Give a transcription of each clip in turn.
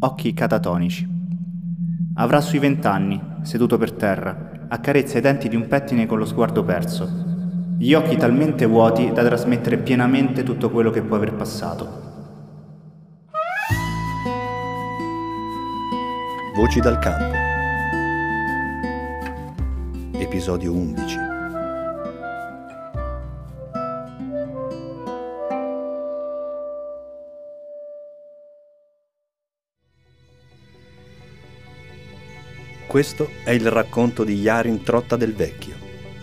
Occhi catatonici. Avrà sui vent'anni, seduto per terra, accarezza i denti di un pettine con lo sguardo perso. Gli occhi talmente vuoti da trasmettere pienamente tutto quello che può aver passato. Voci dal campo. Episodio 11. Questo è il racconto di Yarin Trotta del Vecchio,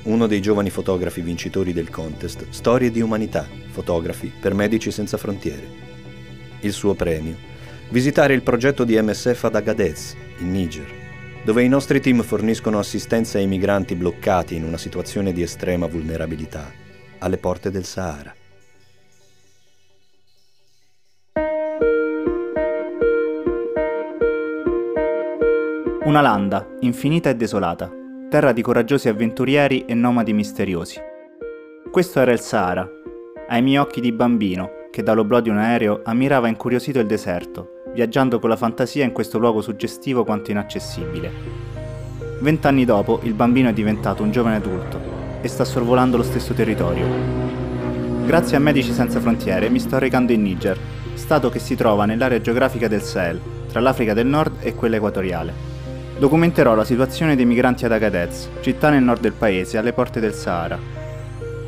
uno dei giovani fotografi vincitori del contest Storie di Umanità, fotografi per Medici Senza Frontiere. Il suo premio, visitare il progetto di MSF ad Agadez, in Niger, dove i nostri team forniscono assistenza ai migranti bloccati in una situazione di estrema vulnerabilità, alle porte del Sahara. Una landa, infinita e desolata, terra di coraggiosi avventurieri e nomadi misteriosi. Questo era il Sahara, ai miei occhi di bambino, che dall'oblò di un aereo ammirava incuriosito il deserto, viaggiando con la fantasia in questo luogo suggestivo quanto inaccessibile. Vent'anni dopo, il bambino è diventato un giovane adulto e sta sorvolando lo stesso territorio. Grazie a Medici Senza Frontiere mi sto recando in Niger, stato che si trova nell'area geografica del Sahel, tra l'Africa del Nord e quella equatoriale. Documenterò la situazione dei migranti ad Agadez, città nel nord del paese, alle porte del Sahara.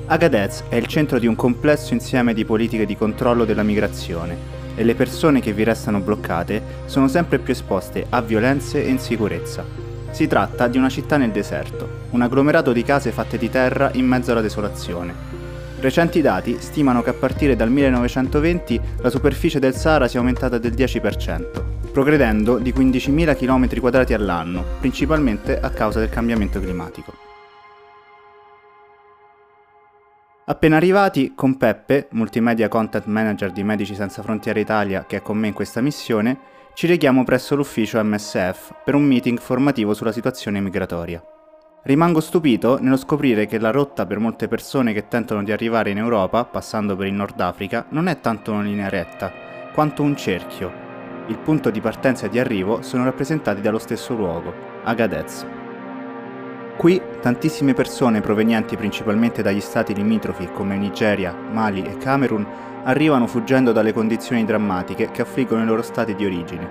Agadez è il centro di un complesso insieme di politiche di controllo della migrazione e le persone che vi restano bloccate sono sempre più esposte a violenze e insicurezza. Si tratta di una città nel deserto, un agglomerato di case fatte di terra in mezzo alla desolazione. Recenti dati stimano che a partire dal 1920 la superficie del Sahara sia aumentata del 10% progredendo di 15.000 km2 all'anno, principalmente a causa del cambiamento climatico. Appena arrivati, con Peppe, multimedia content manager di Medici Senza Frontiere Italia, che è con me in questa missione, ci rechiamo presso l'ufficio MSF per un meeting formativo sulla situazione migratoria. Rimango stupito nello scoprire che la rotta per molte persone che tentano di arrivare in Europa, passando per il Nord Africa, non è tanto una linea retta, quanto un cerchio, il punto di partenza e di arrivo sono rappresentati dallo stesso luogo, Agadez. Qui tantissime persone provenienti principalmente dagli stati limitrofi come Nigeria, Mali e Camerun arrivano fuggendo dalle condizioni drammatiche che affliggono i loro stati di origine,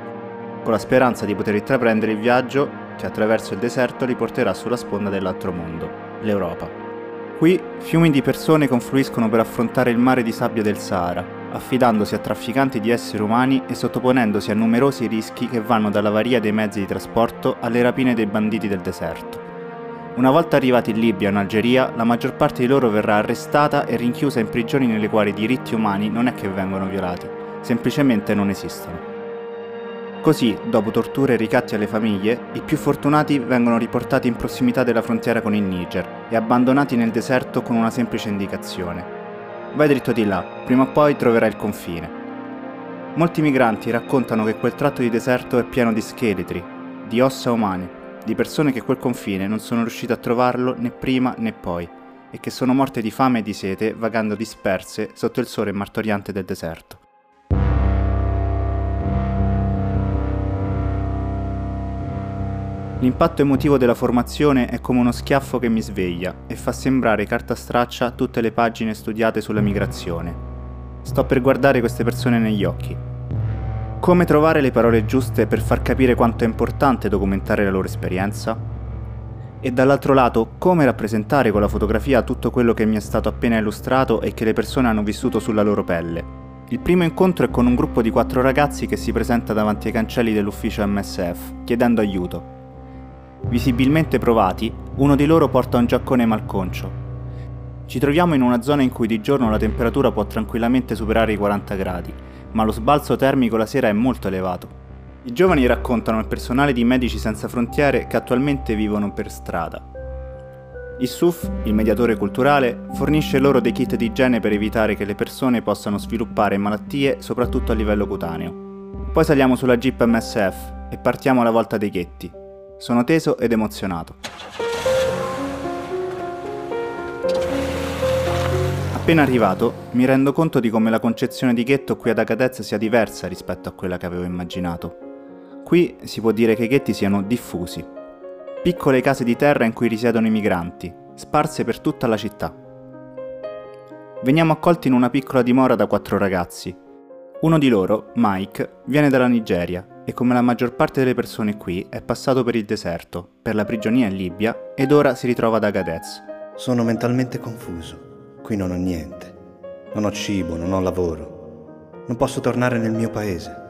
con la speranza di poter intraprendere il viaggio che attraverso il deserto li porterà sulla sponda dell'altro mondo, l'Europa. Qui fiumi di persone confluiscono per affrontare il mare di sabbia del Sahara, affidandosi a trafficanti di esseri umani e sottoponendosi a numerosi rischi che vanno dalla varia dei mezzi di trasporto alle rapine dei banditi del deserto. Una volta arrivati in Libia o in Algeria, la maggior parte di loro verrà arrestata e rinchiusa in prigioni nelle quali i diritti umani non è che vengono violati, semplicemente non esistono. Così, dopo torture e ricatti alle famiglie, i più fortunati vengono riportati in prossimità della frontiera con il Niger e abbandonati nel deserto con una semplice indicazione, Vai dritto di là, prima o poi troverai il confine. Molti migranti raccontano che quel tratto di deserto è pieno di scheletri, di ossa umane, di persone che quel confine non sono riuscite a trovarlo né prima né poi, e che sono morte di fame e di sete vagando disperse sotto il sole martoriante del deserto. L'impatto emotivo della formazione è come uno schiaffo che mi sveglia e fa sembrare carta straccia tutte le pagine studiate sulla migrazione. Sto per guardare queste persone negli occhi. Come trovare le parole giuste per far capire quanto è importante documentare la loro esperienza? E dall'altro lato, come rappresentare con la fotografia tutto quello che mi è stato appena illustrato e che le persone hanno vissuto sulla loro pelle? Il primo incontro è con un gruppo di quattro ragazzi che si presenta davanti ai cancelli dell'ufficio MSF, chiedendo aiuto. Visibilmente provati, uno di loro porta un giaccone malconcio. Ci troviamo in una zona in cui di giorno la temperatura può tranquillamente superare i 40 gradi, ma lo sbalzo termico la sera è molto elevato. I giovani raccontano al personale di Medici Senza Frontiere che attualmente vivono per strada. Il SUF, il mediatore culturale, fornisce loro dei kit di igiene per evitare che le persone possano sviluppare malattie soprattutto a livello cutaneo. Poi saliamo sulla Jeep MSF e partiamo alla volta dei ghetti, sono teso ed emozionato. Appena arrivato, mi rendo conto di come la concezione di ghetto qui ad Agadez sia diversa rispetto a quella che avevo immaginato. Qui si può dire che i ghetti siano diffusi. Piccole case di terra in cui risiedono i migranti, sparse per tutta la città. Veniamo accolti in una piccola dimora da quattro ragazzi. Uno di loro, Mike, viene dalla Nigeria e come la maggior parte delle persone qui è passato per il deserto, per la prigionia in Libia ed ora si ritrova ad Agadez. Sono mentalmente confuso. Qui non ho niente. Non ho cibo, non ho lavoro. Non posso tornare nel mio paese.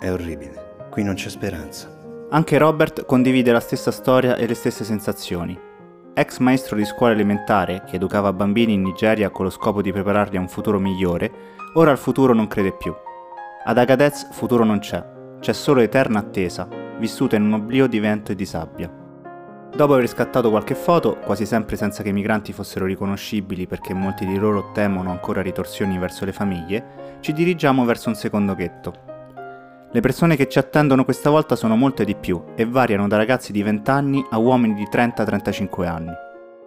È orribile. Qui non c'è speranza. Anche Robert condivide la stessa storia e le stesse sensazioni. Ex maestro di scuola elementare che educava bambini in Nigeria con lo scopo di prepararli a un futuro migliore, ora al futuro non crede più. Ad Agadez futuro non c'è, c'è solo eterna attesa, vissuta in un oblio di vento e di sabbia. Dopo aver scattato qualche foto, quasi sempre senza che i migranti fossero riconoscibili perché molti di loro temono ancora ritorsioni verso le famiglie, ci dirigiamo verso un secondo ghetto. Le persone che ci attendono questa volta sono molte di più e variano da ragazzi di 20 anni a uomini di 30-35 anni.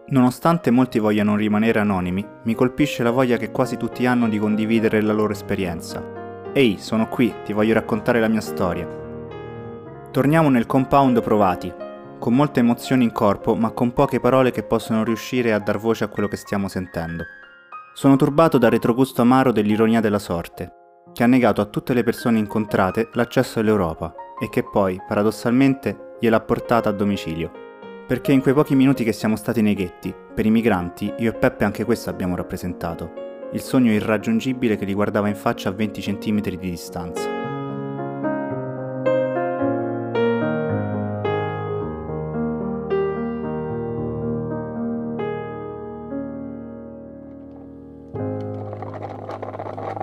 Nonostante molti vogliano rimanere anonimi, mi colpisce la voglia che quasi tutti hanno di condividere la loro esperienza. Ehi, sono qui, ti voglio raccontare la mia storia. Torniamo nel compound provati, con molte emozioni in corpo, ma con poche parole che possono riuscire a dar voce a quello che stiamo sentendo. Sono turbato dal retrogusto amaro dell'ironia della sorte, che ha negato a tutte le persone incontrate l'accesso all'Europa e che poi, paradossalmente, gliel'ha portata a domicilio. Perché in quei pochi minuti che siamo stati nei ghetti, per i migranti, io e Peppe anche questo abbiamo rappresentato. Il sogno irraggiungibile che li guardava in faccia a 20 cm di distanza.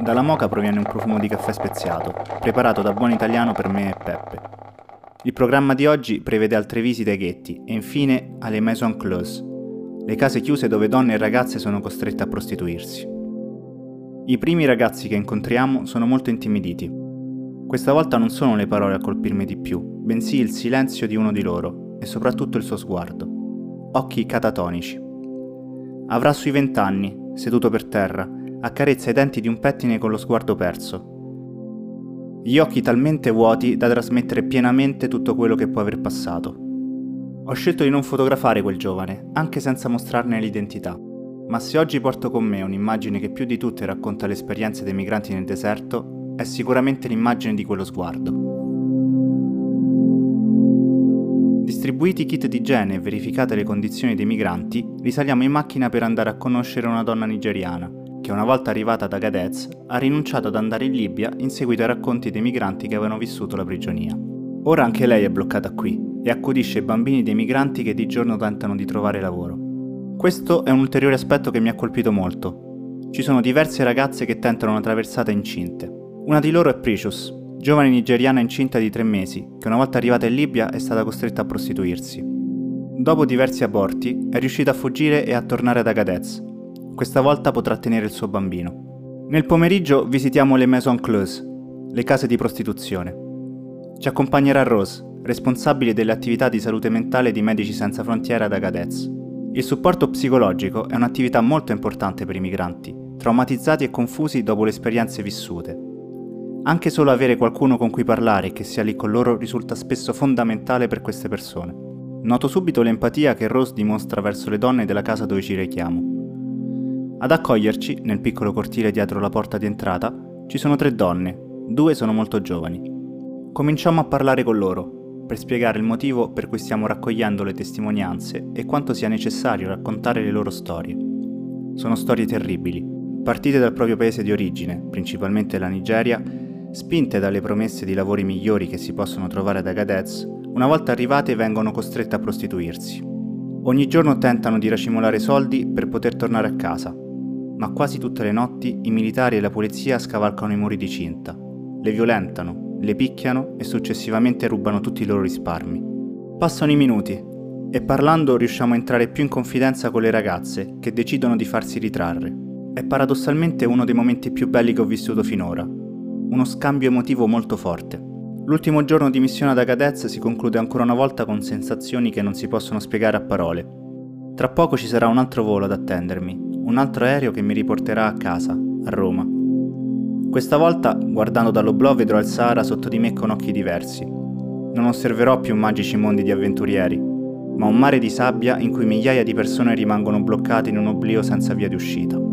Dalla moca proviene un profumo di caffè speziato, preparato da buon italiano per me e Peppe. Il programma di oggi prevede altre visite ai ghetti e infine alle maison close, le case chiuse dove donne e ragazze sono costrette a prostituirsi. I primi ragazzi che incontriamo sono molto intimiditi. Questa volta non sono le parole a colpirmi di più, bensì il silenzio di uno di loro e soprattutto il suo sguardo. Occhi catatonici. Avrà sui vent'anni, seduto per terra, accarezza i denti di un pettine con lo sguardo perso. Gli occhi talmente vuoti da trasmettere pienamente tutto quello che può aver passato. Ho scelto di non fotografare quel giovane, anche senza mostrarne l'identità. Ma se oggi porto con me un'immagine che più di tutte racconta le esperienze dei migranti nel deserto, è sicuramente l'immagine di quello sguardo. Distribuiti kit di igiene e verificate le condizioni dei migranti, risaliamo in macchina per andare a conoscere una donna nigeriana, che una volta arrivata da Gadez ha rinunciato ad andare in Libia in seguito ai racconti dei migranti che avevano vissuto la prigionia. Ora anche lei è bloccata qui e accudisce i bambini dei migranti che di giorno tentano di trovare lavoro. Questo è un ulteriore aspetto che mi ha colpito molto. Ci sono diverse ragazze che tentano una traversata incinte. Una di loro è Precious, giovane nigeriana incinta di tre mesi, che una volta arrivata in Libia è stata costretta a prostituirsi. Dopo diversi aborti è riuscita a fuggire e a tornare ad Agadez, questa volta potrà tenere il suo bambino. Nel pomeriggio visitiamo le Maison Close, le case di prostituzione. Ci accompagnerà Rose, responsabile delle attività di salute mentale di Medici Senza Frontiere ad Agadez. Il supporto psicologico è un'attività molto importante per i migranti, traumatizzati e confusi dopo le esperienze vissute. Anche solo avere qualcuno con cui parlare e che sia lì con loro risulta spesso fondamentale per queste persone. Noto subito l'empatia che Rose dimostra verso le donne della casa dove ci rechiamo. Ad accoglierci, nel piccolo cortile dietro la porta di entrata, ci sono tre donne, due sono molto giovani. Cominciamo a parlare con loro, per spiegare il motivo per cui stiamo raccogliendo le testimonianze e quanto sia necessario raccontare le loro storie. Sono storie terribili, partite dal proprio paese di origine, principalmente la Nigeria, spinte dalle promesse di lavori migliori che si possono trovare ad Agadez, una volta arrivate vengono costrette a prostituirsi. Ogni giorno tentano di racimolare soldi per poter tornare a casa, ma quasi tutte le notti i militari e la polizia scavalcano i muri di cinta, le violentano, le picchiano e successivamente rubano tutti i loro risparmi. Passano i minuti e parlando riusciamo a entrare più in confidenza con le ragazze che decidono di farsi ritrarre. È paradossalmente uno dei momenti più belli che ho vissuto finora, uno scambio emotivo molto forte. L'ultimo giorno di missione ad Agadez si conclude ancora una volta con sensazioni che non si possono spiegare a parole. Tra poco ci sarà un altro volo ad attendermi, un altro aereo che mi riporterà a casa, a Roma. Questa volta, guardando dall'oblò, vedrò il Sahara sotto di me con occhi diversi. Non osserverò più magici mondi di avventurieri, ma un mare di sabbia in cui migliaia di persone rimangono bloccate in un oblio senza via di uscita.